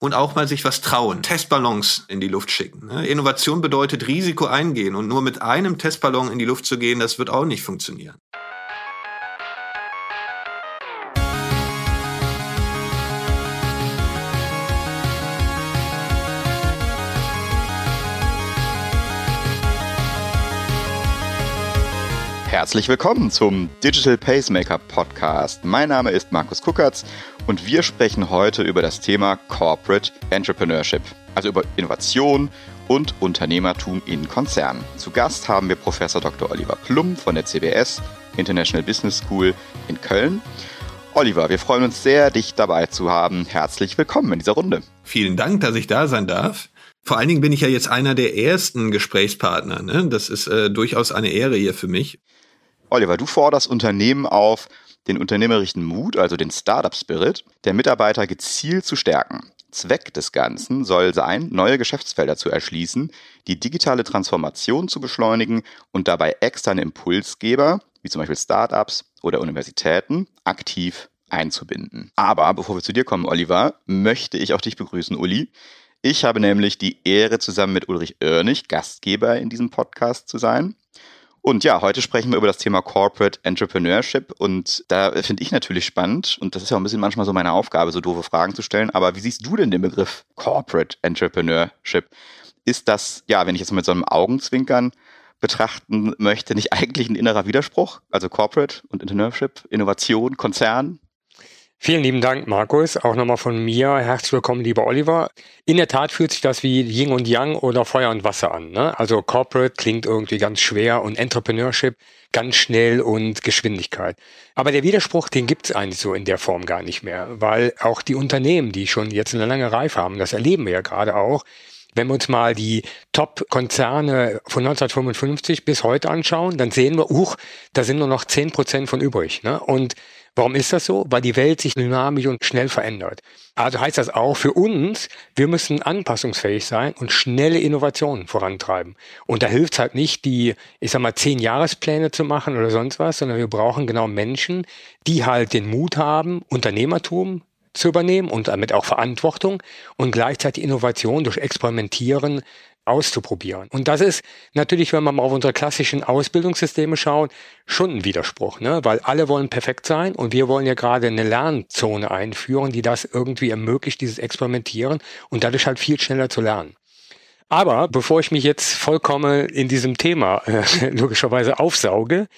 und auch mal sich was trauen. Testballons in die Luft schicken. Ne? Innovation bedeutet Risiko eingehen und nur mit einem Testballon in die Luft zu gehen, das wird auch nicht funktionieren. Herzlich willkommen zum Digital Pacemaker Podcast. Mein Name ist Markus Kuckertz und wir sprechen heute über das Thema Corporate Entrepreneurship, also über Innovation und Unternehmertum in Konzernen. Zu Gast haben wir Professor Dr. Oliver Plum von der CBS International Business School in Köln. Oliver, wir freuen uns sehr, dich dabei zu haben. Herzlich willkommen in dieser Runde. Vielen Dank, dass ich da sein darf. Vor allen Dingen bin ich ja jetzt einer der ersten Gesprächspartner. Ne? Das ist äh, durchaus eine Ehre hier für mich. Oliver, du forderst Unternehmen auf, den unternehmerischen Mut, also den Startup-Spirit, der Mitarbeiter gezielt zu stärken. Zweck des Ganzen soll sein, neue Geschäftsfelder zu erschließen, die digitale Transformation zu beschleunigen und dabei externe Impulsgeber, wie zum Beispiel Startups oder Universitäten, aktiv einzubinden. Aber bevor wir zu dir kommen, Oliver, möchte ich auch dich begrüßen, Uli. Ich habe nämlich die Ehre, zusammen mit Ulrich Oernig Gastgeber in diesem Podcast zu sein. Und ja, heute sprechen wir über das Thema Corporate Entrepreneurship und da finde ich natürlich spannend und das ist ja auch ein bisschen manchmal so meine Aufgabe, so doofe Fragen zu stellen, aber wie siehst du denn den Begriff Corporate Entrepreneurship? Ist das, ja, wenn ich jetzt mit so einem Augenzwinkern betrachten möchte, nicht eigentlich ein innerer Widerspruch? Also Corporate und Entrepreneurship, Innovation, Konzern? Vielen lieben Dank, Markus. Auch nochmal von mir. Herzlich willkommen, lieber Oliver. In der Tat fühlt sich das wie Yin und Yang oder Feuer und Wasser an. Ne? Also Corporate klingt irgendwie ganz schwer und Entrepreneurship ganz schnell und Geschwindigkeit. Aber der Widerspruch, den gibt's eigentlich so in der Form gar nicht mehr, weil auch die Unternehmen, die schon jetzt eine lange Reife haben, das erleben wir ja gerade auch, wenn wir uns mal die Top-Konzerne von 1955 bis heute anschauen, dann sehen wir, uch, da sind nur noch 10 Prozent von übrig. Ne? Und Warum ist das so? Weil die Welt sich dynamisch und schnell verändert. Also heißt das auch für uns, wir müssen anpassungsfähig sein und schnelle Innovationen vorantreiben. Und da hilft es halt nicht, die, ich sag mal, zehn Jahrespläne zu machen oder sonst was, sondern wir brauchen genau Menschen, die halt den Mut haben, Unternehmertum zu übernehmen und damit auch Verantwortung und gleichzeitig Innovation durch Experimentieren auszuprobieren. Und das ist natürlich, wenn man mal auf unsere klassischen Ausbildungssysteme schaut, schon ein Widerspruch, ne? weil alle wollen perfekt sein und wir wollen ja gerade eine Lernzone einführen, die das irgendwie ermöglicht, dieses Experimentieren und dadurch halt viel schneller zu lernen. Aber bevor ich mich jetzt vollkommen in diesem Thema äh, logischerweise aufsauge,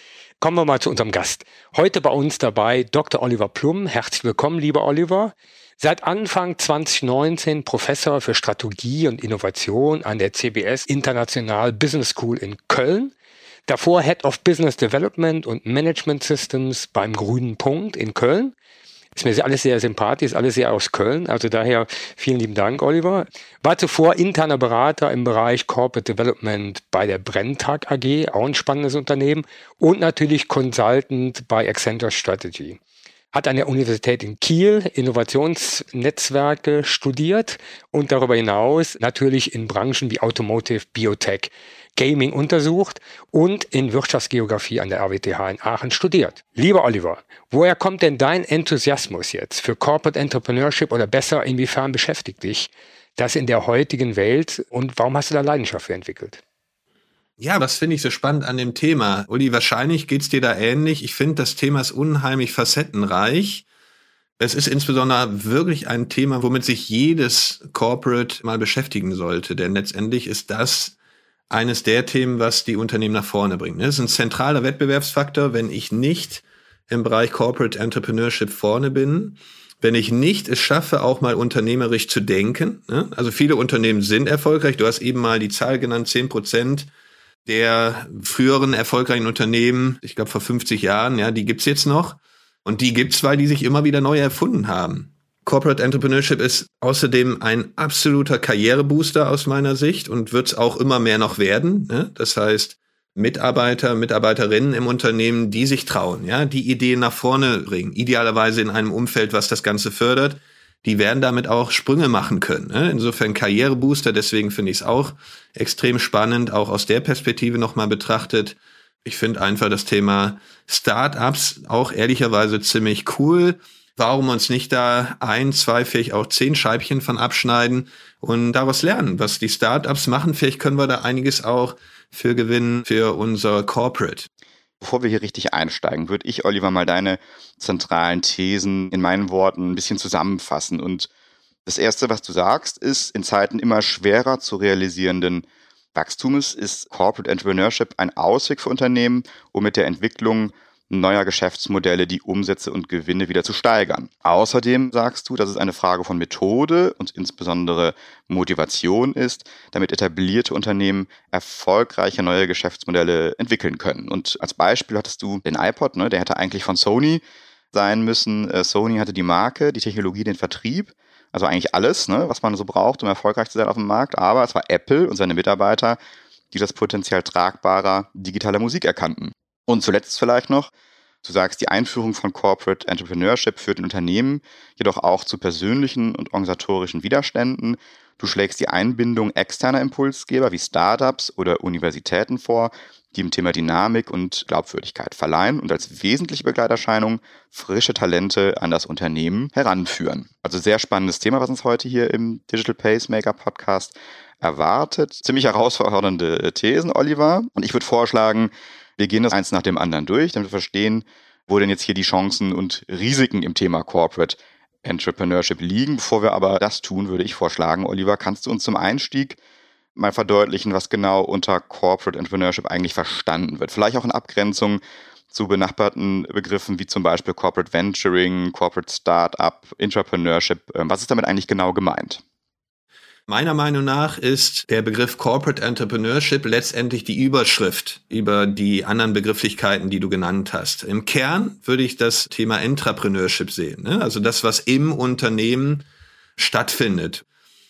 kommen wir mal zu unserem Gast. Heute bei uns dabei Dr. Oliver Plum. Herzlich willkommen, lieber Oliver. Seit Anfang 2019 Professor für Strategie und Innovation an der CBS International Business School in Köln. Davor Head of Business Development und Management Systems beim Grünen Punkt in Köln. Ist mir alles sehr sympathisch, ist alles sehr aus Köln. Also daher vielen lieben Dank, Oliver. War zuvor interner Berater im Bereich Corporate Development bei der Brenntag AG, auch ein spannendes Unternehmen. Und natürlich Consultant bei Accenture Strategy hat an der Universität in Kiel Innovationsnetzwerke studiert und darüber hinaus natürlich in Branchen wie Automotive, Biotech, Gaming untersucht und in Wirtschaftsgeografie an der RWTH in Aachen studiert. Lieber Oliver, woher kommt denn dein Enthusiasmus jetzt für Corporate Entrepreneurship oder besser, inwiefern beschäftigt dich das in der heutigen Welt und warum hast du da Leidenschaft für entwickelt? Ja, was finde ich so spannend an dem Thema? Uli, wahrscheinlich geht's dir da ähnlich. Ich finde, das Thema ist unheimlich facettenreich. Es ist insbesondere wirklich ein Thema, womit sich jedes Corporate mal beschäftigen sollte. Denn letztendlich ist das eines der Themen, was die Unternehmen nach vorne bringt. Das ist ein zentraler Wettbewerbsfaktor, wenn ich nicht im Bereich Corporate Entrepreneurship vorne bin, wenn ich nicht es schaffe, auch mal unternehmerisch zu denken. Also viele Unternehmen sind erfolgreich. Du hast eben mal die Zahl genannt, zehn Prozent der früheren erfolgreichen Unternehmen, ich glaube vor 50 Jahren, ja, die gibt's jetzt noch. Und die gibt's, weil die sich immer wieder neu erfunden haben. Corporate Entrepreneurship ist außerdem ein absoluter Karrierebooster aus meiner Sicht und wird's auch immer mehr noch werden. Ne? Das heißt, Mitarbeiter, Mitarbeiterinnen im Unternehmen, die sich trauen, ja, die Ideen nach vorne bringen, idealerweise in einem Umfeld, was das Ganze fördert, die werden damit auch Sprünge machen können. Ne? Insofern Karrierebooster, deswegen finde ich es auch extrem spannend, auch aus der Perspektive nochmal betrachtet. Ich finde einfach das Thema Startups auch ehrlicherweise ziemlich cool. Warum uns nicht da ein, zwei, vielleicht auch zehn Scheibchen von abschneiden und daraus lernen, was die Startups machen. Vielleicht können wir da einiges auch für gewinnen für unser Corporate. Bevor wir hier richtig einsteigen, würde ich, Oliver, mal deine zentralen Thesen in meinen Worten ein bisschen zusammenfassen. Und das Erste, was du sagst, ist, in Zeiten immer schwerer zu realisierenden Wachstums ist Corporate Entrepreneurship ein Ausweg für Unternehmen, um mit der Entwicklung neuer Geschäftsmodelle die Umsätze und Gewinne wieder zu steigern. Außerdem sagst du, dass es eine Frage von Methode und insbesondere Motivation ist, damit etablierte Unternehmen erfolgreiche neue Geschäftsmodelle entwickeln können. Und als Beispiel hattest du den iPod, ne, der hätte eigentlich von Sony sein müssen. Äh, Sony hatte die Marke, die Technologie, den Vertrieb. Also eigentlich alles, ne, was man so braucht, um erfolgreich zu sein auf dem Markt. Aber es war Apple und seine Mitarbeiter, die das Potenzial tragbarer digitaler Musik erkannten. Und zuletzt vielleicht noch, du sagst, die Einführung von Corporate Entrepreneurship führt in Unternehmen jedoch auch zu persönlichen und organisatorischen Widerständen. Du schlägst die Einbindung externer Impulsgeber wie Startups oder Universitäten vor, die im Thema Dynamik und Glaubwürdigkeit verleihen und als wesentliche Begleiterscheinung frische Talente an das Unternehmen heranführen. Also sehr spannendes Thema, was uns heute hier im Digital Pacemaker Podcast erwartet. Ziemlich herausfordernde Thesen, Oliver. Und ich würde vorschlagen, wir gehen das eins nach dem anderen durch, damit wir verstehen, wo denn jetzt hier die Chancen und Risiken im Thema Corporate Entrepreneurship liegen. Bevor wir aber das tun, würde ich vorschlagen, Oliver, kannst du uns zum Einstieg mal verdeutlichen, was genau unter Corporate Entrepreneurship eigentlich verstanden wird? Vielleicht auch in Abgrenzung zu benachbarten Begriffen wie zum Beispiel Corporate Venturing, Corporate Startup, Entrepreneurship. Ähm, was ist damit eigentlich genau gemeint? Meiner Meinung nach ist der Begriff Corporate Entrepreneurship letztendlich die Überschrift über die anderen Begrifflichkeiten, die du genannt hast. Im Kern würde ich das Thema Entrepreneurship sehen, ne? also das, was im Unternehmen stattfindet.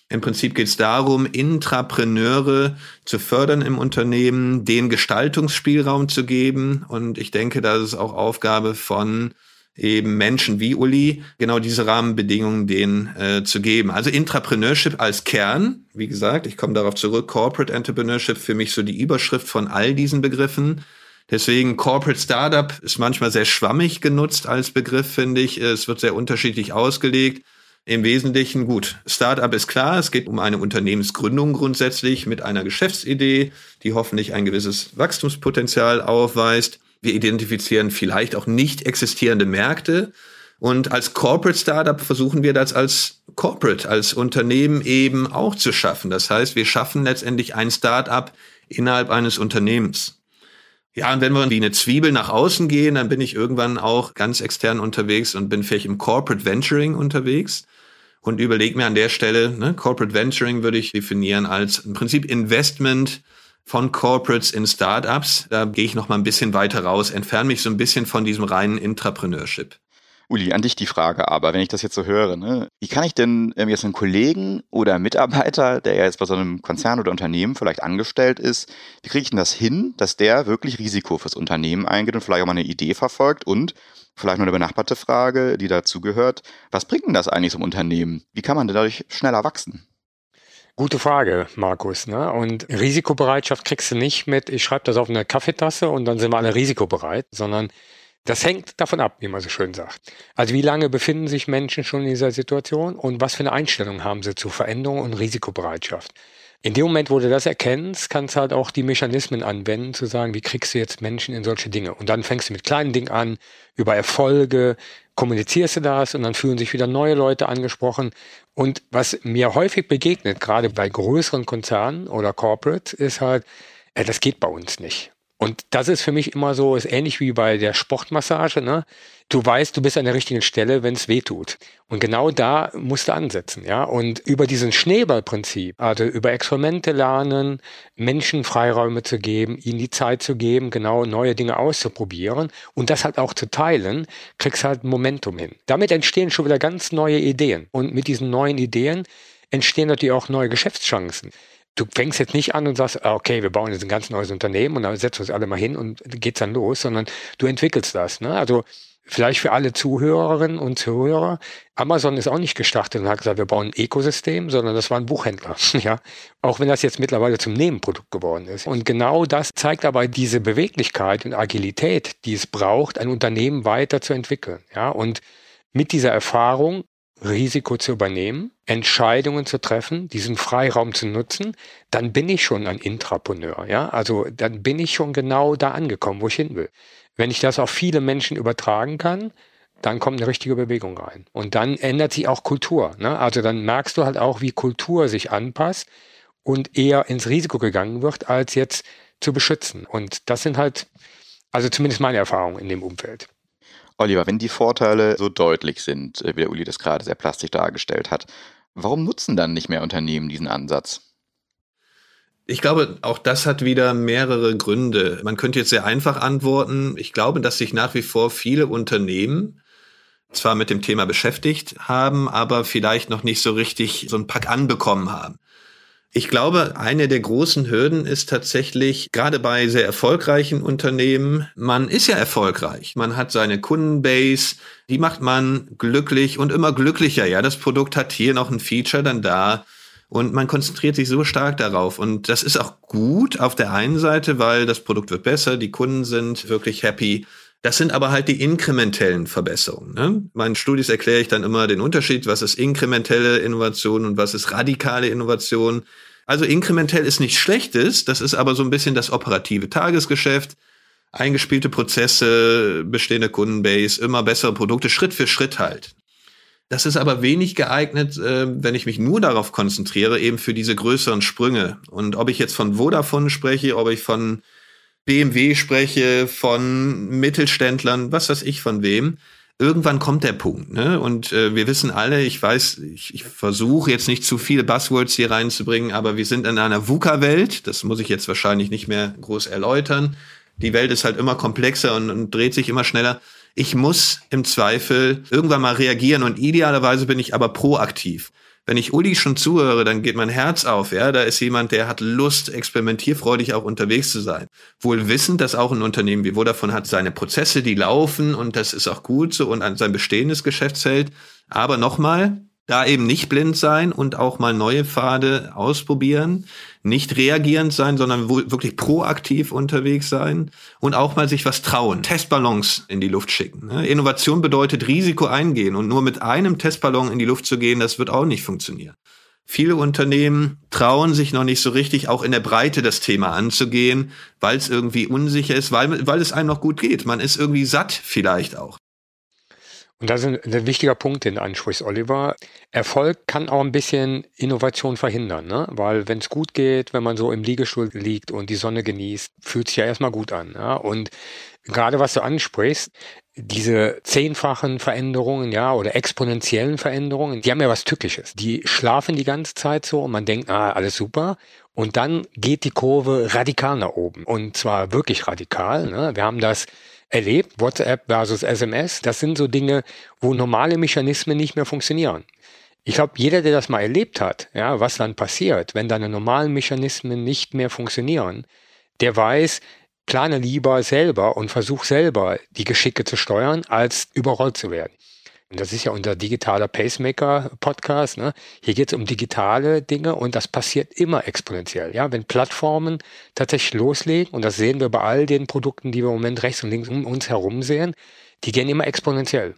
Im Prinzip geht es darum, Intrapreneure zu fördern im Unternehmen, den Gestaltungsspielraum zu geben. Und ich denke, das ist auch Aufgabe von eben Menschen wie Uli genau diese Rahmenbedingungen denen äh, zu geben. Also Intrapreneurship als Kern, wie gesagt, ich komme darauf zurück, Corporate Entrepreneurship für mich so die Überschrift von all diesen Begriffen. Deswegen Corporate Startup ist manchmal sehr schwammig genutzt als Begriff, finde ich. Es wird sehr unterschiedlich ausgelegt. Im Wesentlichen gut. Startup ist klar, es geht um eine Unternehmensgründung grundsätzlich mit einer Geschäftsidee, die hoffentlich ein gewisses Wachstumspotenzial aufweist. Wir identifizieren vielleicht auch nicht existierende Märkte. Und als Corporate Startup versuchen wir das als Corporate, als Unternehmen eben auch zu schaffen. Das heißt, wir schaffen letztendlich ein Startup innerhalb eines Unternehmens. Ja, und wenn wir wie eine Zwiebel nach außen gehen, dann bin ich irgendwann auch ganz extern unterwegs und bin vielleicht im Corporate Venturing unterwegs und überlege mir an der Stelle, ne, Corporate Venturing würde ich definieren als im Prinzip Investment von Corporates in Startups. Da gehe ich noch mal ein bisschen weiter raus, entferne mich so ein bisschen von diesem reinen Intrapreneurship. Uli, an dich die Frage aber, wenn ich das jetzt so höre, ne? wie kann ich denn ähm, jetzt einen Kollegen oder Mitarbeiter, der ja jetzt bei so einem Konzern oder Unternehmen vielleicht angestellt ist, wie kriege ich denn das hin, dass der wirklich Risiko fürs Unternehmen eingeht und vielleicht auch mal eine Idee verfolgt und vielleicht noch eine benachbarte Frage, die dazugehört, was bringt denn das eigentlich zum Unternehmen? Wie kann man denn dadurch schneller wachsen? Gute Frage, Markus. Ne? Und Risikobereitschaft kriegst du nicht mit, ich schreibe das auf eine Kaffeetasse und dann sind wir alle risikobereit, sondern das hängt davon ab, wie man so schön sagt. Also wie lange befinden sich Menschen schon in dieser Situation und was für eine Einstellung haben sie zu Veränderung und Risikobereitschaft. In dem Moment, wo du das erkennst, kannst du halt auch die Mechanismen anwenden, zu sagen, wie kriegst du jetzt Menschen in solche Dinge? Und dann fängst du mit kleinen Dingen an, über Erfolge, kommunizierst du das und dann fühlen sich wieder neue Leute angesprochen. Und was mir häufig begegnet, gerade bei größeren Konzernen oder Corporates, ist halt, äh, das geht bei uns nicht. Und das ist für mich immer so, ist ähnlich wie bei der Sportmassage. Ne? Du weißt, du bist an der richtigen Stelle, wenn es weh tut. Und genau da musst du ansetzen. Ja? Und über diesen Schneeballprinzip, also über Experimente lernen, Menschen Freiräume zu geben, ihnen die Zeit zu geben, genau neue Dinge auszuprobieren und das halt auch zu teilen, kriegst halt Momentum hin. Damit entstehen schon wieder ganz neue Ideen. Und mit diesen neuen Ideen entstehen natürlich auch neue Geschäftschancen du fängst jetzt nicht an und sagst, ah, okay, wir bauen jetzt ein ganz neues Unternehmen und dann setzen wir uns alle mal hin und geht's dann los, sondern du entwickelst das. Ne? Also vielleicht für alle Zuhörerinnen und Zuhörer, Amazon ist auch nicht gestartet und hat gesagt, wir bauen ein Ökosystem, sondern das war ein Buchhändler. ja, auch wenn das jetzt mittlerweile zum Nebenprodukt geworden ist. Und genau das zeigt aber diese Beweglichkeit und Agilität, die es braucht, ein Unternehmen weiterzuentwickeln. Ja, und mit dieser Erfahrung Risiko zu übernehmen, Entscheidungen zu treffen, diesen Freiraum zu nutzen, dann bin ich schon ein Intrapreneur, ja? Also dann bin ich schon genau da angekommen, wo ich hin will. Wenn ich das auf viele Menschen übertragen kann, dann kommt eine richtige Bewegung rein. Und dann ändert sich auch Kultur. Ne? Also dann merkst du halt auch, wie Kultur sich anpasst und eher ins Risiko gegangen wird, als jetzt zu beschützen. Und das sind halt, also zumindest meine Erfahrungen in dem Umfeld. Oliver, wenn die Vorteile so deutlich sind, äh, wie der Uli das gerade sehr plastisch dargestellt hat, warum nutzen dann nicht mehr Unternehmen diesen Ansatz? Ich glaube, auch das hat wieder mehrere Gründe. Man könnte jetzt sehr einfach antworten. Ich glaube, dass sich nach wie vor viele Unternehmen zwar mit dem Thema beschäftigt haben, aber vielleicht noch nicht so richtig so ein Pack anbekommen haben. Ich glaube, eine der großen Hürden ist tatsächlich, gerade bei sehr erfolgreichen Unternehmen, man ist ja erfolgreich. Man hat seine Kundenbase, die macht man glücklich und immer glücklicher. Ja, das Produkt hat hier noch ein Feature, dann da. Und man konzentriert sich so stark darauf. Und das ist auch gut auf der einen Seite, weil das Produkt wird besser, die Kunden sind wirklich happy. Das sind aber halt die inkrementellen Verbesserungen. Ne? Meinen Studis erkläre ich dann immer den Unterschied, was ist inkrementelle Innovation und was ist radikale Innovation. Also inkrementell ist nichts Schlechtes, das ist aber so ein bisschen das operative Tagesgeschäft. Eingespielte Prozesse, bestehende Kundenbase, immer bessere Produkte, Schritt für Schritt halt. Das ist aber wenig geeignet, äh, wenn ich mich nur darauf konzentriere, eben für diese größeren Sprünge. Und ob ich jetzt von Vodafone spreche, ob ich von BMW spreche, von Mittelständlern, was weiß ich von wem. Irgendwann kommt der Punkt, ne? Und äh, wir wissen alle, ich weiß, ich, ich versuche jetzt nicht zu viele Buzzwords hier reinzubringen, aber wir sind in einer VUCA-Welt. Das muss ich jetzt wahrscheinlich nicht mehr groß erläutern. Die Welt ist halt immer komplexer und, und dreht sich immer schneller. Ich muss im Zweifel irgendwann mal reagieren und idealerweise bin ich aber proaktiv wenn ich Uli schon zuhöre, dann geht mein Herz auf. Ja, da ist jemand, der hat Lust, experimentierfreudig auch unterwegs zu sein. Wohl wissend, dass auch ein Unternehmen wie Vodafone hat seine Prozesse, die laufen und das ist auch gut so und an sein bestehendes Geschäftsfeld. Aber nochmal, da eben nicht blind sein und auch mal neue Pfade ausprobieren, nicht reagierend sein, sondern wirklich proaktiv unterwegs sein und auch mal sich was trauen, Testballons in die Luft schicken. Ne? Innovation bedeutet Risiko eingehen und nur mit einem Testballon in die Luft zu gehen, das wird auch nicht funktionieren. Viele Unternehmen trauen sich noch nicht so richtig, auch in der Breite das Thema anzugehen, weil es irgendwie unsicher ist, weil, weil es einem noch gut geht. Man ist irgendwie satt vielleicht auch. Und das ist ein, ein wichtiger Punkt, den du ansprichst, Oliver. Erfolg kann auch ein bisschen Innovation verhindern, ne? weil wenn es gut geht, wenn man so im Liegestuhl liegt und die Sonne genießt, fühlt sich ja erstmal gut an. Ja? Und gerade was du ansprichst, diese zehnfachen Veränderungen, ja, oder exponentiellen Veränderungen, die haben ja was Tückisches. Die schlafen die ganze Zeit so und man denkt, ah, alles super. Und dann geht die Kurve radikal nach oben. Und zwar wirklich radikal. Ne? Wir haben das erlebt, WhatsApp versus SMS, das sind so Dinge, wo normale Mechanismen nicht mehr funktionieren. Ich glaube, jeder, der das mal erlebt hat, ja, was dann passiert, wenn deine normalen Mechanismen nicht mehr funktionieren, der weiß, plane lieber selber und versuch selber die Geschicke zu steuern, als überrollt zu werden. Das ist ja unser digitaler Pacemaker-Podcast. Ne? Hier geht es um digitale Dinge und das passiert immer exponentiell. Ja? Wenn Plattformen tatsächlich loslegen, und das sehen wir bei all den Produkten, die wir im Moment rechts und links um uns herum sehen, die gehen immer exponentiell.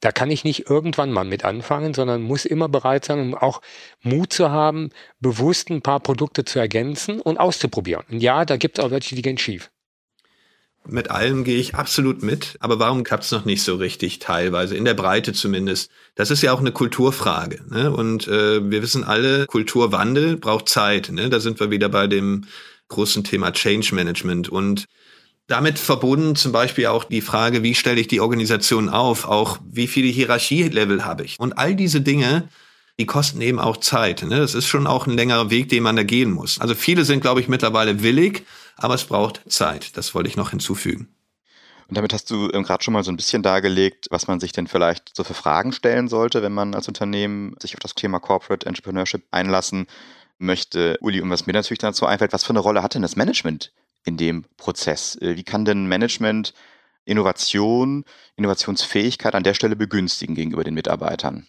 Da kann ich nicht irgendwann mal mit anfangen, sondern muss immer bereit sein, um auch Mut zu haben, bewusst ein paar Produkte zu ergänzen und auszuprobieren. Und ja, da gibt es auch welche, die gehen schief. Mit allem gehe ich absolut mit, aber warum klappt es noch nicht so richtig teilweise, in der Breite zumindest? Das ist ja auch eine Kulturfrage. Ne? Und äh, wir wissen alle, Kulturwandel braucht Zeit. Ne? Da sind wir wieder bei dem großen Thema Change Management. Und damit verbunden zum Beispiel auch die Frage, wie stelle ich die Organisation auf, auch wie viele Hierarchielevel habe ich. Und all diese Dinge, die kosten eben auch Zeit. Ne? Das ist schon auch ein längerer Weg, den man da gehen muss. Also viele sind, glaube ich, mittlerweile willig, aber es braucht Zeit. Das wollte ich noch hinzufügen. Und damit hast du ähm, gerade schon mal so ein bisschen dargelegt, was man sich denn vielleicht so für Fragen stellen sollte, wenn man als Unternehmen sich auf das Thema Corporate Entrepreneurship einlassen möchte. Uli, und was mir natürlich dazu einfällt, was für eine Rolle hat denn das Management in dem Prozess? Äh, wie kann denn Management Innovation, Innovationsfähigkeit an der Stelle begünstigen gegenüber den Mitarbeitern?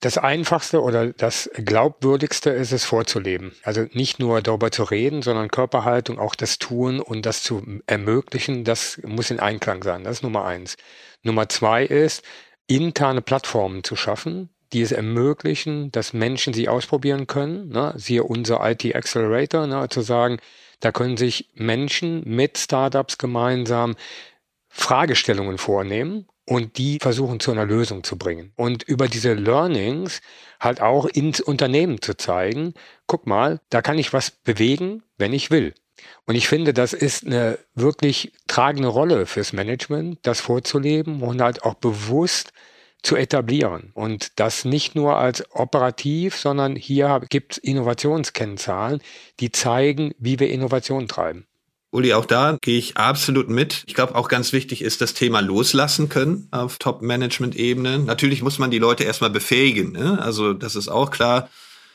Das Einfachste oder das Glaubwürdigste ist es vorzuleben. Also nicht nur darüber zu reden, sondern Körperhaltung, auch das Tun und das zu ermöglichen, das muss in Einklang sein. Das ist Nummer eins. Nummer zwei ist, interne Plattformen zu schaffen, die es ermöglichen, dass Menschen sie ausprobieren können. Ne? Siehe unser IT Accelerator, ne? zu sagen, da können sich Menschen mit Startups gemeinsam Fragestellungen vornehmen und die versuchen zu einer Lösung zu bringen. Und über diese Learnings halt auch ins Unternehmen zu zeigen, guck mal, da kann ich was bewegen, wenn ich will. Und ich finde, das ist eine wirklich tragende Rolle fürs Management, das vorzuleben und halt auch bewusst zu etablieren. Und das nicht nur als operativ, sondern hier gibt es Innovationskennzahlen, die zeigen, wie wir Innovation treiben. Uli, auch da gehe ich absolut mit. Ich glaube, auch ganz wichtig ist das Thema loslassen können auf Top-Management-Ebene. Natürlich muss man die Leute erstmal befähigen. Ne? Also das ist auch klar.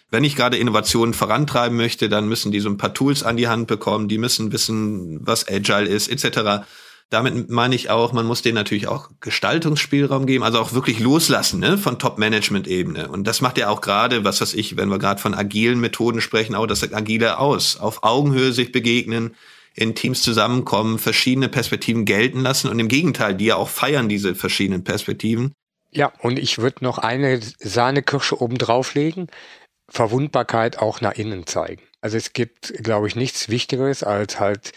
Wenn ich gerade Innovationen vorantreiben möchte, dann müssen die so ein paar Tools an die Hand bekommen. Die müssen wissen, was Agile ist, etc. Damit meine ich auch, man muss denen natürlich auch Gestaltungsspielraum geben, also auch wirklich loslassen ne, von Top-Management-Ebene. Und das macht ja auch gerade, was weiß ich, wenn wir gerade von agilen Methoden sprechen, auch das Agile aus. Auf Augenhöhe sich begegnen, in Teams zusammenkommen, verschiedene Perspektiven gelten lassen und im Gegenteil, die ja auch feiern, diese verschiedenen Perspektiven. Ja, und ich würde noch eine Sahnekirsche oben drauflegen. Verwundbarkeit auch nach innen zeigen. Also es gibt, glaube ich, nichts Wichtigeres als halt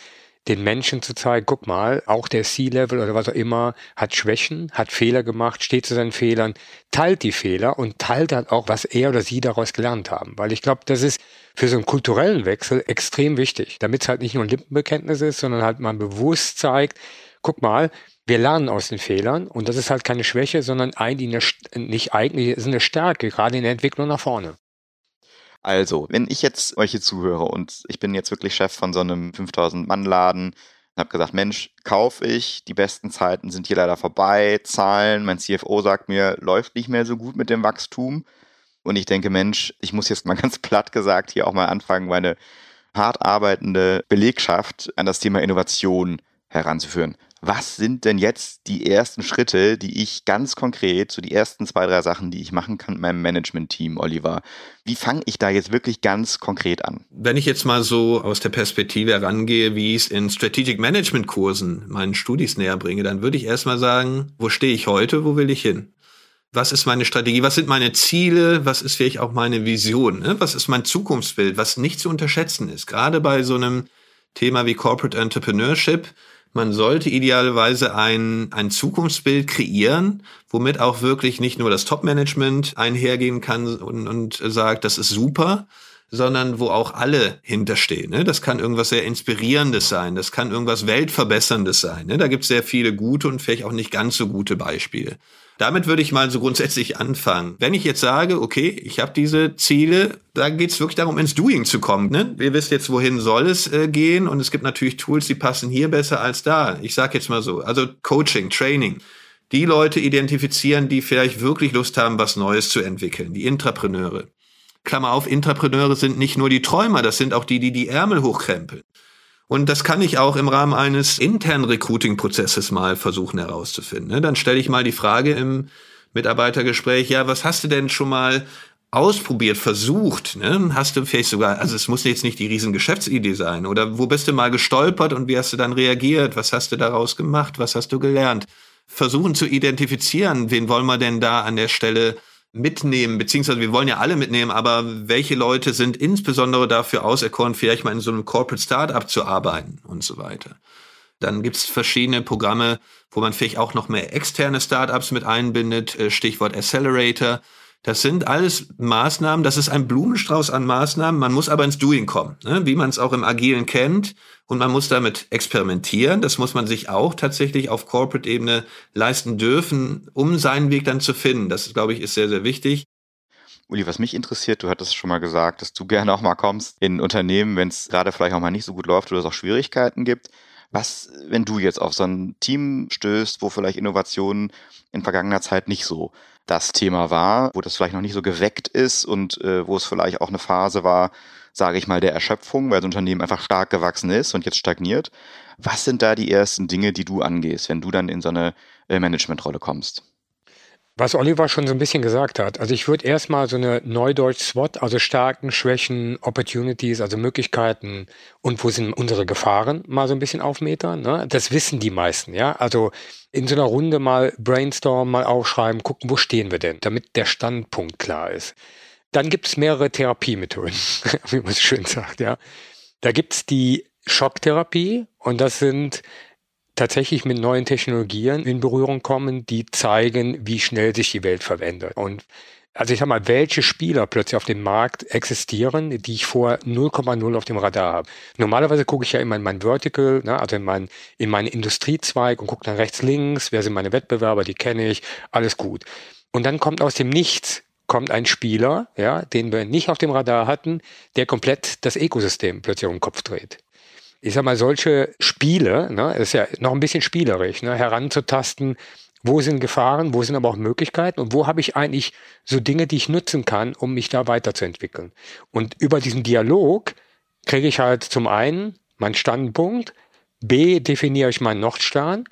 den Menschen zu zeigen, guck mal, auch der C-Level oder was auch immer hat Schwächen, hat Fehler gemacht, steht zu seinen Fehlern, teilt die Fehler und teilt halt auch, was er oder sie daraus gelernt haben. Weil ich glaube, das ist für so einen kulturellen Wechsel extrem wichtig, damit es halt nicht nur ein Lippenbekenntnis ist, sondern halt man bewusst zeigt, guck mal, wir lernen aus den Fehlern und das ist halt keine Schwäche, sondern eigentlich eine, nicht eigentlich, ist eine Stärke, gerade in der Entwicklung nach vorne. Also, wenn ich jetzt euch hier zuhöre und ich bin jetzt wirklich Chef von so einem 5000-Mann-Laden, habe gesagt, Mensch, kauf ich, die besten Zeiten sind hier leider vorbei, Zahlen, mein CFO sagt mir, läuft nicht mehr so gut mit dem Wachstum. Und ich denke, Mensch, ich muss jetzt mal ganz platt gesagt hier auch mal anfangen, meine hart arbeitende Belegschaft an das Thema Innovation heranzuführen was sind denn jetzt die ersten Schritte, die ich ganz konkret, so die ersten zwei, drei Sachen, die ich machen kann mit meinem Management-Team, Oliver? Wie fange ich da jetzt wirklich ganz konkret an? Wenn ich jetzt mal so aus der Perspektive herangehe, wie ich es in Strategic Management Kursen meinen Studis näher bringe, dann würde ich erstmal sagen, wo stehe ich heute, wo will ich hin? Was ist meine Strategie? Was sind meine Ziele? Was ist vielleicht auch meine Vision? Ne? Was ist mein Zukunftsbild, was nicht zu unterschätzen ist? Gerade bei so einem Thema wie Corporate Entrepreneurship man sollte idealerweise ein, ein Zukunftsbild kreieren, womit auch wirklich nicht nur das Top-Management einhergehen kann und, und sagt, das ist super, sondern wo auch alle hinterstehen. Ne? Das kann irgendwas sehr Inspirierendes sein, das kann irgendwas Weltverbesserndes sein. Ne? Da gibt es sehr viele gute und vielleicht auch nicht ganz so gute Beispiele. Damit würde ich mal so grundsätzlich anfangen. Wenn ich jetzt sage, okay, ich habe diese Ziele, da geht es wirklich darum, ins Doing zu kommen. Ne? Ihr wisst jetzt, wohin soll es äh, gehen und es gibt natürlich Tools, die passen hier besser als da. Ich sage jetzt mal so, also Coaching, Training. Die Leute identifizieren, die vielleicht wirklich Lust haben, was Neues zu entwickeln, die Intrapreneure. Klammer auf, Intrapreneure sind nicht nur die Träumer, das sind auch die, die die Ärmel hochkrempeln. Und das kann ich auch im Rahmen eines internen Recruiting-Prozesses mal versuchen herauszufinden. Ne? Dann stelle ich mal die Frage im Mitarbeitergespräch, ja, was hast du denn schon mal ausprobiert, versucht? Ne? Hast du vielleicht sogar, also es muss jetzt nicht die riesen Geschäftsidee sein, oder wo bist du mal gestolpert und wie hast du dann reagiert? Was hast du daraus gemacht? Was hast du gelernt? Versuchen zu identifizieren, wen wollen wir denn da an der Stelle mitnehmen, beziehungsweise wir wollen ja alle mitnehmen, aber welche Leute sind insbesondere dafür auserkoren, vielleicht mal in so einem Corporate Startup zu arbeiten und so weiter. Dann gibt's verschiedene Programme, wo man vielleicht auch noch mehr externe Startups mit einbindet, äh, Stichwort Accelerator. Das sind alles Maßnahmen, das ist ein Blumenstrauß an Maßnahmen. Man muss aber ins Doing kommen, ne? wie man es auch im Agilen kennt. Und man muss damit experimentieren. Das muss man sich auch tatsächlich auf Corporate-Ebene leisten dürfen, um seinen Weg dann zu finden. Das, glaube ich, ist sehr, sehr wichtig. Uli, was mich interessiert, du hattest schon mal gesagt, dass du gerne auch mal kommst in Unternehmen, wenn es gerade vielleicht auch mal nicht so gut läuft oder es auch Schwierigkeiten gibt. Was, wenn du jetzt auf so ein Team stößt, wo vielleicht Innovationen in vergangener Zeit nicht so das Thema war, wo das vielleicht noch nicht so geweckt ist und äh, wo es vielleicht auch eine Phase war, sage ich mal, der Erschöpfung, weil das Unternehmen einfach stark gewachsen ist und jetzt stagniert. Was sind da die ersten Dinge, die du angehst, wenn du dann in so eine äh, Managementrolle kommst? Was Oliver schon so ein bisschen gesagt hat. Also ich würde erstmal so eine Neudeutsch SWOT, also Stärken, Schwächen, Opportunities, also Möglichkeiten und wo sind unsere Gefahren, mal so ein bisschen aufmetern. Ne? Das wissen die meisten, ja. Also in so einer Runde mal brainstormen, mal aufschreiben, gucken, wo stehen wir denn, damit der Standpunkt klar ist. Dann gibt es mehrere Therapiemethoden, wie man es schön sagt, ja. Da gibt es die Schocktherapie und das sind tatsächlich mit neuen Technologien in Berührung kommen, die zeigen, wie schnell sich die Welt verwendet. Und also ich sag mal, welche Spieler plötzlich auf dem Markt existieren, die ich vor 0,0 auf dem Radar habe. Normalerweise gucke ich ja immer in mein Vertical, ne, also in, mein, in meinen Industriezweig und gucke dann rechts, links, wer sind meine Wettbewerber, die kenne ich, alles gut. Und dann kommt aus dem Nichts kommt ein Spieler, ja, den wir nicht auf dem Radar hatten, der komplett das Ökosystem plötzlich um den Kopf dreht ich sag mal, solche Spiele, ne, ist ja noch ein bisschen spielerisch, ne, heranzutasten, wo sind Gefahren, wo sind aber auch Möglichkeiten und wo habe ich eigentlich so Dinge, die ich nutzen kann, um mich da weiterzuentwickeln. Und über diesen Dialog kriege ich halt zum einen meinen Standpunkt, B definiere ich meinen Nordstern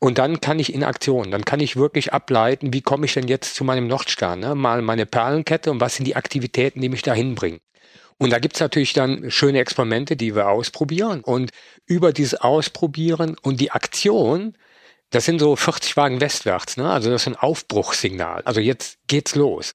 und dann kann ich in Aktion, dann kann ich wirklich ableiten, wie komme ich denn jetzt zu meinem Nordstern, ne? mal meine Perlenkette und was sind die Aktivitäten, die mich dahin bringen. Und da gibt's natürlich dann schöne Experimente, die wir ausprobieren. Und über dieses Ausprobieren und die Aktion, das sind so 40 Wagen westwärts, ne? Also das ist ein Aufbruchssignal. Also jetzt geht's los.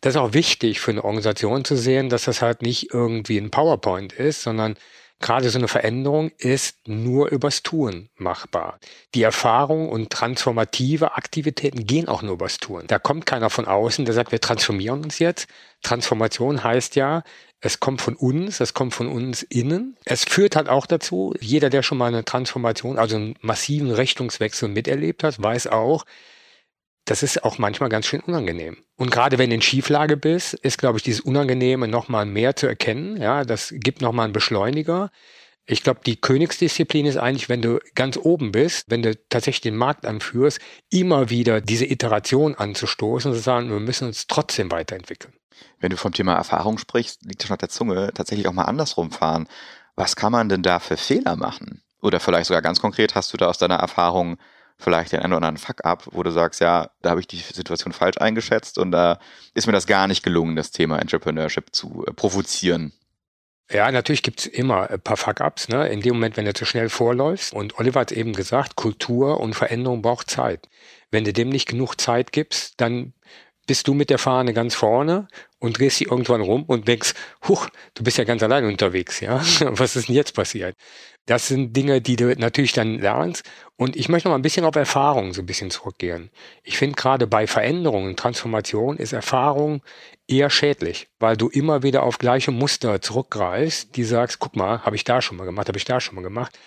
Das ist auch wichtig für eine Organisation zu sehen, dass das halt nicht irgendwie ein PowerPoint ist, sondern gerade so eine Veränderung ist nur übers Tun machbar. Die Erfahrung und transformative Aktivitäten gehen auch nur übers Tun. Da kommt keiner von außen, der sagt, wir transformieren uns jetzt. Transformation heißt ja, es kommt von uns, es kommt von uns innen. Es führt halt auch dazu, jeder, der schon mal eine Transformation, also einen massiven Richtungswechsel miterlebt hat, weiß auch, das ist auch manchmal ganz schön unangenehm. Und gerade wenn du in Schieflage bist, ist, glaube ich, dieses Unangenehme nochmal mehr zu erkennen. Ja, das gibt nochmal einen Beschleuniger. Ich glaube, die Königsdisziplin ist eigentlich, wenn du ganz oben bist, wenn du tatsächlich den Markt anführst, immer wieder diese Iteration anzustoßen und zu sagen, wir müssen uns trotzdem weiterentwickeln. Wenn du vom Thema Erfahrung sprichst, liegt schon auf der Zunge, tatsächlich auch mal andersrum fahren. Was kann man denn da für Fehler machen? Oder vielleicht sogar ganz konkret, hast du da aus deiner Erfahrung vielleicht den einen oder anderen Fuck-up, wo du sagst, ja, da habe ich die Situation falsch eingeschätzt und da ist mir das gar nicht gelungen, das Thema Entrepreneurship zu äh, provozieren. Ja, natürlich gibt's immer ein paar Fuck-ups, ne? in dem Moment, wenn du zu schnell vorläufst. Und Oliver hat eben gesagt, Kultur und Veränderung braucht Zeit. Wenn du dem nicht genug Zeit gibst, dann bist du mit der Fahne ganz vorne und drehst sie irgendwann rum und denkst, huch, du bist ja ganz allein unterwegs, ja. Was ist denn jetzt passiert? Das sind Dinge, die du natürlich dann lernst. Und ich möchte noch mal ein bisschen auf Erfahrung so ein bisschen zurückgehen. Ich finde gerade bei Veränderungen, Transformation ist Erfahrung eher schädlich, weil du immer wieder auf gleiche Muster zurückgreifst, die sagst, guck mal, habe ich da schon mal gemacht, habe ich da schon mal gemacht.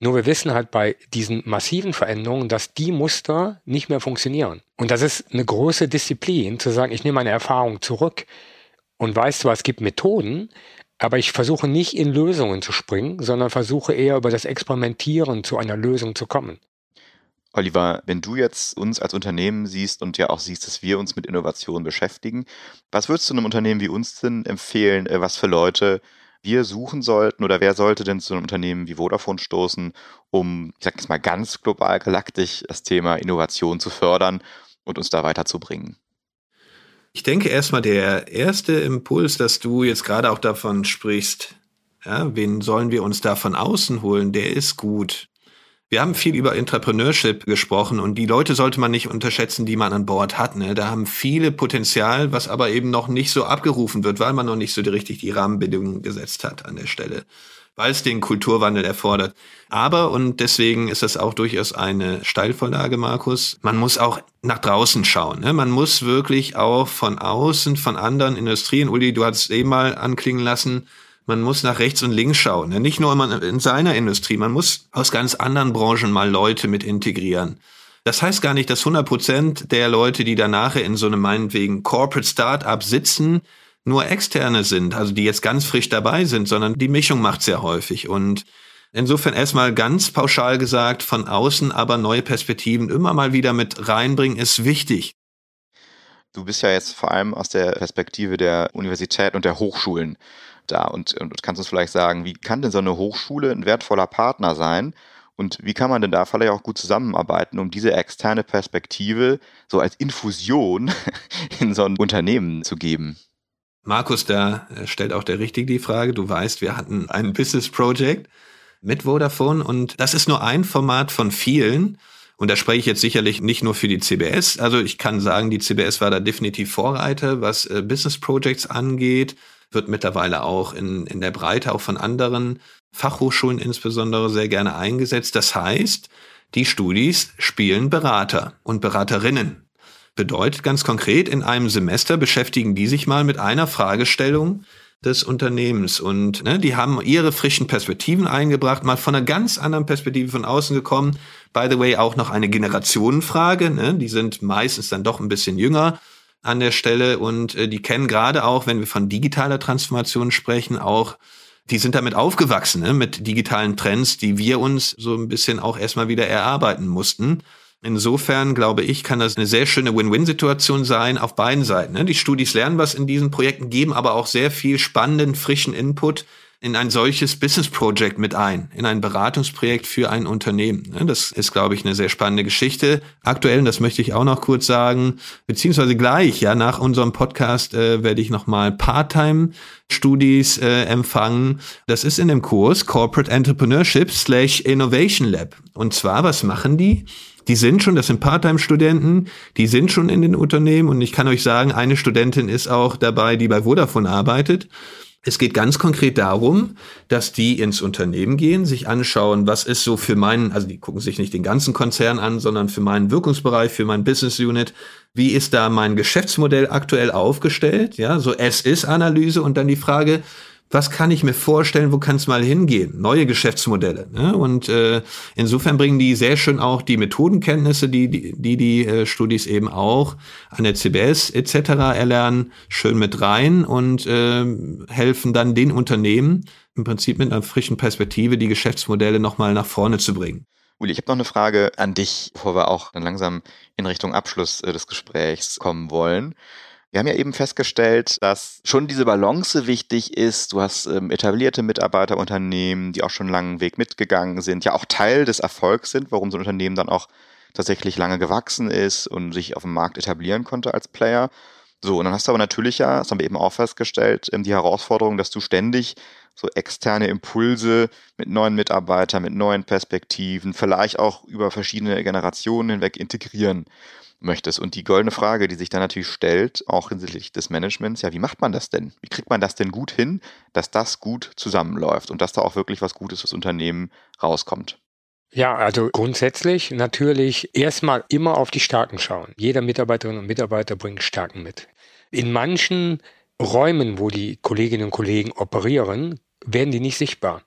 Nur wir wissen halt bei diesen massiven Veränderungen, dass die Muster nicht mehr funktionieren. Und das ist eine große Disziplin, zu sagen, ich nehme meine Erfahrung zurück und weiß zwar, es gibt Methoden, aber ich versuche nicht in Lösungen zu springen, sondern versuche eher über das Experimentieren zu einer Lösung zu kommen. Oliver, wenn du jetzt uns als Unternehmen siehst und ja auch siehst, dass wir uns mit Innovation beschäftigen, was würdest du einem Unternehmen wie uns denn empfehlen, äh, was für Leute wir suchen sollten oder wer sollte denn zu einem Unternehmen wie Vodafone stoßen, um, ich sag jetzt mal ganz global galaktisch, das Thema Innovation zu fördern und uns da weiterzubringen? Ich denke erstmal der erste Impuls, dass du jetzt gerade auch davon sprichst, ja, wen sollen wir uns da von außen holen, der ist gut. Wir haben viel über Entrepreneurship gesprochen und die Leute sollte man nicht unterschätzen, die man an Bord hat. Ne? Da haben viele Potenzial, was aber eben noch nicht so abgerufen wird, weil man noch nicht so richtig die Rahmenbedingungen gesetzt hat an der Stelle, weil es den Kulturwandel erfordert. Aber, und deswegen ist das auch durchaus eine Steilvorlage, Markus, man muss auch nach draußen schauen. Ne? Man muss wirklich auch von außen, von anderen Industrien, Uli, du hast es eben mal anklingen lassen, man muss nach rechts und links schauen. Ne? Nicht nur in seiner Industrie, man muss aus ganz anderen Branchen mal Leute mit integrieren. Das heißt gar nicht, dass 100 Prozent der Leute, die da nachher in so einem meinetwegen Corporate Startup sitzen, nur externe sind, also die jetzt ganz frisch dabei sind, sondern die Mischung macht sehr häufig. Und insofern erstmal ganz pauschal gesagt, von außen aber neue Perspektiven immer mal wieder mit reinbringen, ist wichtig. Du bist ja jetzt vor allem aus der Perspektive der Universität und der Hochschulen da und, und kannst uns vielleicht sagen, wie kann denn so eine Hochschule ein wertvoller Partner sein Und wie kann man denn da vielleicht auch gut zusammenarbeiten, um diese externe Perspektive so als Infusion in so ein Unternehmen zu geben? Markus, da äh, stellt auch der Richtige die Frage. Du weißt, wir hatten ein Business Project mit Vodafone und das ist nur ein Format von vielen. Und da spreche ich jetzt sicherlich nicht nur für die CBS. Also ich kann sagen, die CBS war da definitiv Vorreiter, was äh, Business Projects angeht, wird mittlerweile auch in, in der Breite auch von anderen Fachhochschulen insbesondere sehr gerne eingesetzt. Das heißt, die Studis spielen Berater und Beraterinnen. Bedeutet ganz konkret, in einem Semester beschäftigen die sich mal mit einer Fragestellung des Unternehmens und ne, die haben ihre frischen Perspektiven eingebracht, mal von einer ganz anderen Perspektive von außen gekommen. By the way, auch noch eine Generationenfrage. Ne? Die sind meistens dann doch ein bisschen jünger an der Stelle und äh, die kennen gerade auch, wenn wir von digitaler Transformation sprechen, auch die sind damit aufgewachsen, ne, mit digitalen Trends, die wir uns so ein bisschen auch erstmal wieder erarbeiten mussten. Insofern glaube ich, kann das eine sehr schöne Win-Win-Situation sein auf beiden Seiten. Ne. Die Studis lernen was in diesen Projekten, geben aber auch sehr viel spannenden, frischen Input, in ein solches Business Project mit ein, in ein Beratungsprojekt für ein Unternehmen. Das ist, glaube ich, eine sehr spannende Geschichte. Aktuell, und das möchte ich auch noch kurz sagen, beziehungsweise gleich, ja, nach unserem Podcast äh, werde ich nochmal Part-Time-Studis äh, empfangen. Das ist in dem Kurs Corporate Entrepreneurship slash Innovation Lab. Und zwar, was machen die? Die sind schon, das sind Part-Time-Studenten, die sind schon in den Unternehmen und ich kann euch sagen, eine Studentin ist auch dabei, die bei Vodafone arbeitet. Es geht ganz konkret darum, dass die ins Unternehmen gehen, sich anschauen, was ist so für meinen, also die gucken sich nicht den ganzen Konzern an, sondern für meinen Wirkungsbereich, für mein Business Unit. Wie ist da mein Geschäftsmodell aktuell aufgestellt? Ja, so es ist Analyse und dann die Frage, was kann ich mir vorstellen, wo kann es mal hingehen? Neue Geschäftsmodelle. Ne? Und äh, insofern bringen die sehr schön auch die Methodenkenntnisse, die die, die, die äh, Studis eben auch an der CBS etc. erlernen, schön mit rein und äh, helfen dann den Unternehmen im Prinzip mit einer frischen Perspektive die Geschäftsmodelle nochmal nach vorne zu bringen. Uli, ich habe noch eine Frage an dich, bevor wir auch dann langsam in Richtung Abschluss äh, des Gesprächs kommen wollen. Wir haben ja eben festgestellt, dass schon diese Balance wichtig ist. Du hast ähm, etablierte Mitarbeiterunternehmen, die auch schon einen langen Weg mitgegangen sind, ja auch Teil des Erfolgs sind, warum so ein Unternehmen dann auch tatsächlich lange gewachsen ist und sich auf dem Markt etablieren konnte als Player. So, und dann hast du aber natürlich ja, das haben wir eben auch festgestellt, ähm, die Herausforderung, dass du ständig so externe Impulse mit neuen Mitarbeitern, mit neuen Perspektiven, vielleicht auch über verschiedene Generationen hinweg integrieren möchtest. Und die goldene Frage, die sich dann natürlich stellt, auch hinsichtlich des Managements, ja, wie macht man das denn? Wie kriegt man das denn gut hin, dass das gut zusammenläuft und dass da auch wirklich was Gutes fürs Unternehmen rauskommt? Ja, also grundsätzlich natürlich erstmal immer auf die Starken schauen. Jeder Mitarbeiterin und Mitarbeiter bringt Stärken mit. In manchen Räumen, wo die Kolleginnen und Kollegen operieren, werden die nicht sichtbar.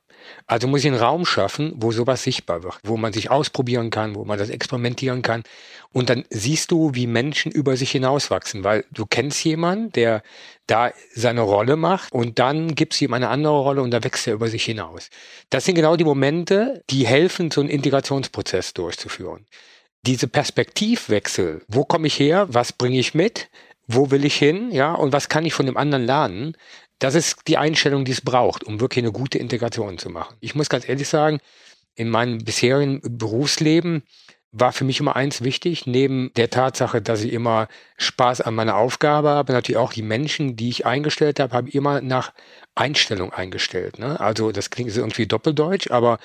Also muss ich einen Raum schaffen, wo sowas sichtbar wird, wo man sich ausprobieren kann, wo man das experimentieren kann. Und dann siehst du, wie Menschen über sich hinauswachsen, weil du kennst jemanden, der da seine Rolle macht und dann gibt es ihm eine andere Rolle und da wächst er über sich hinaus. Das sind genau die Momente, die helfen, so einen Integrationsprozess durchzuführen. Diese Perspektivwechsel, wo komme ich her, was bringe ich mit, wo will ich hin, ja, und was kann ich von dem anderen lernen, das ist die Einstellung, die es braucht, um wirklich eine gute Integration zu machen. Ich muss ganz ehrlich sagen, in meinem bisherigen Berufsleben war für mich immer eins wichtig, neben der Tatsache, dass ich immer Spaß an meiner Aufgabe habe, natürlich auch die Menschen, die ich eingestellt habe, habe ich immer nach Einstellung eingestellt. Ne? Also das klingt irgendwie doppeldeutsch, aber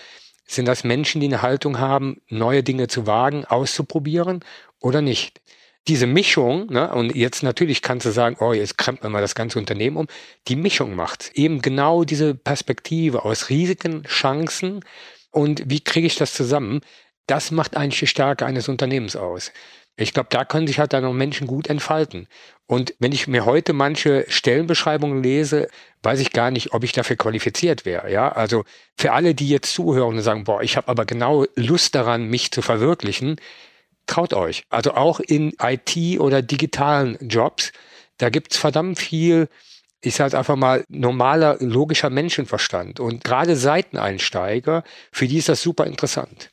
sind das Menschen, die eine Haltung haben, neue Dinge zu wagen, auszuprobieren oder nicht? Diese Mischung, ne, und jetzt natürlich kannst du sagen, oh, jetzt krempelt man mal das ganze Unternehmen um, die Mischung macht eben genau diese Perspektive aus Risiken, Chancen und wie kriege ich das zusammen? Das macht eigentlich die Stärke eines Unternehmens aus. Ich glaube, da können sich halt dann noch Menschen gut entfalten. Und wenn ich mir heute manche Stellenbeschreibungen lese, weiß ich gar nicht, ob ich dafür qualifiziert wäre. Ja, also für alle, die jetzt zuhören und sagen, boah, ich habe aber genau Lust daran, mich zu verwirklichen, traut euch. Also auch in IT oder digitalen Jobs, da gibt's verdammt viel, ich sage einfach mal, normaler, logischer Menschenverstand. Und gerade Seiteneinsteiger, für die ist das super interessant.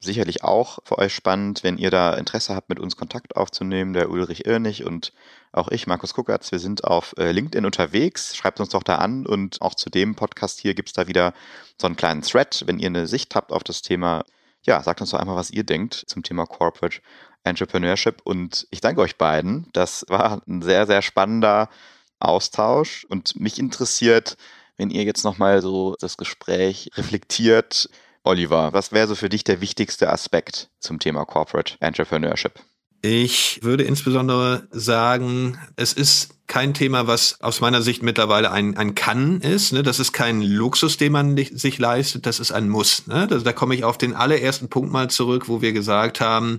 sicherlich auch für euch spannend, wenn ihr da Interesse habt, mit uns Kontakt aufzunehmen. Der Ulrich Irnig und auch ich, Markus Kuckertz, wir sind auf äh, LinkedIn unterwegs. Schreibt uns doch da an und auch zu dem Podcast hier gibt es da wieder so einen kleinen Thread. Wenn ihr eine Sicht habt auf das Thema, ja, sagt uns doch einmal, was ihr denkt zum Thema Corporate Entrepreneurship. Und ich danke euch beiden. Das war ein sehr, sehr spannender Austausch und mich interessiert, wenn ihr jetzt nochmal so das Gespräch reflektiert. Oliver, was wäre so für dich der wichtigste Aspekt zum Thema Corporate Entrepreneurship? Ich würde insbesondere sagen, es ist kein Thema, was aus meiner Sicht mittlerweile ein, ein Kann ist. Ne? Das ist kein Luxus, den man sich leistet, das ist ein Muss. Ne? Da, da komme ich auf den allerersten Punkt mal zurück, wo wir gesagt haben,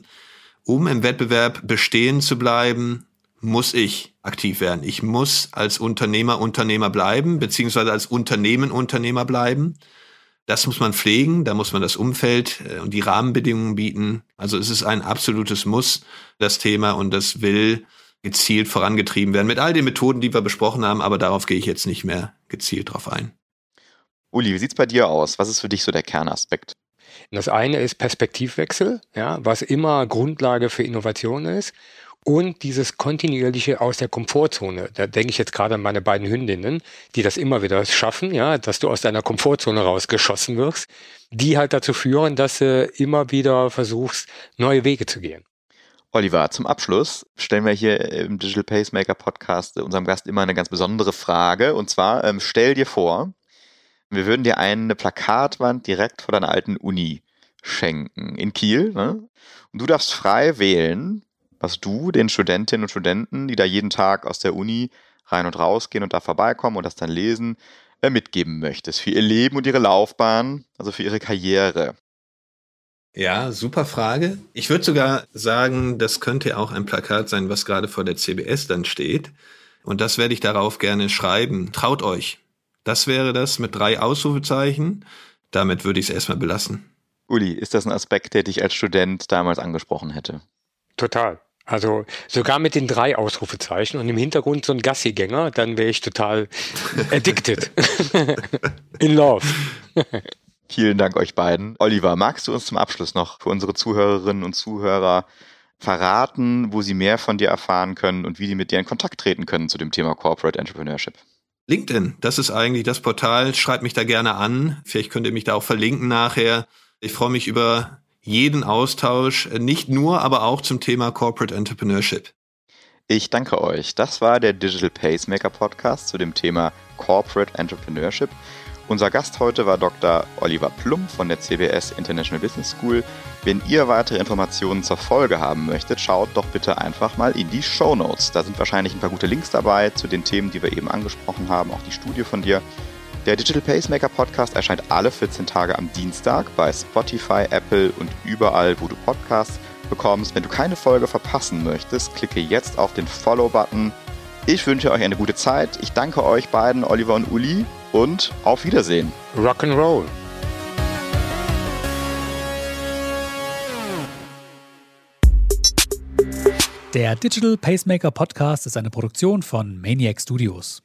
um im Wettbewerb bestehen zu bleiben, muss ich aktiv werden. Ich muss als Unternehmer Unternehmer bleiben, beziehungsweise als Unternehmen Unternehmer bleiben. Das muss man pflegen, da muss man das Umfeld äh, und die Rahmenbedingungen bieten. Also es ist ein absolutes Muss, das Thema, und das will gezielt vorangetrieben werden mit all den Methoden, die wir besprochen haben, aber darauf gehe ich jetzt nicht mehr gezielt drauf ein. Uli, wie sieht's bei dir aus? Was ist für dich so der Kernaspekt? Das eine ist Perspektivwechsel, ja, was immer Grundlage für Innovation ist. Und dieses kontinuierliche aus der Komfortzone. Da denke ich jetzt gerade an meine beiden Hündinnen, die das immer wieder schaffen, ja, dass du aus deiner Komfortzone rausgeschossen wirst, die halt dazu führen, dass du immer wieder versuchst, neue Wege zu gehen. Oliver, zum Abschluss stellen wir hier im Digital Pacemaker Podcast unserem Gast immer eine ganz besondere Frage. Und zwar, ähm, stell dir vor, wir würden dir eine Plakatwand direkt vor deiner alten Uni schenken in Kiel. Ne? Und du darfst frei wählen, was du den Studentinnen und Studenten, die da jeden Tag aus der Uni rein und raus gehen und da vorbeikommen und das dann lesen, äh, mitgeben möchtest für ihr Leben und ihre Laufbahn, also für ihre Karriere. Ja, super Frage. Ich würde sogar sagen, das könnte auch ein Plakat sein, was gerade vor der CBS dann steht. Und das werde ich darauf gerne schreiben. Traut euch. Das wäre das mit drei Ausrufezeichen. Damit würde ich es erstmal belassen. Uli, ist das ein Aspekt, der dich als Student damals angesprochen hätte? Total. Also sogar mit den drei Ausrufezeichen und im Hintergrund so ein Gassigänger, dann wäre ich total addicted. In love. Vielen Dank euch beiden. Oliver, magst du uns zum Abschluss noch für unsere Zuhörerinnen und Zuhörer verraten, wo sie mehr von dir erfahren können und wie sie mit dir in Kontakt treten können zu dem Thema Corporate Entrepreneurship? LinkedIn, das ist eigentlich das Portal. Schreibt mich da gerne an. Vielleicht könnt ihr mich da auch verlinken nachher. Ich freue mich über jeden Austausch, nicht nur, aber auch zum Thema Corporate Entrepreneurship. Ich danke euch. Das war der Digital Pacemaker Podcast zu dem Thema Corporate Entrepreneurship. Unser Gast heute war Dr. Oliver Plum von der CBS International Business School. Wenn ihr weitere Informationen zur Folge haben möchtet, schaut doch bitte einfach mal in die Show Notes. Da sind wahrscheinlich ein paar gute Links dabei zu den Themen, die wir eben angesprochen haben, auch die Studie von dir. Der Digital Pacemaker Podcast erscheint alle 14 Tage am Dienstag bei Spotify, Apple und überall, wo du Podcasts bekommst. Wenn du keine Folge verpassen möchtest, klicke jetzt auf den Follow-Button. Ich wünsche euch eine gute Zeit. Ich danke euch beiden, Oliver und Uli, und auf Wiedersehen. Rock'n'Roll. Der Digital Pacemaker Podcast ist eine Produktion von Maniac Studios.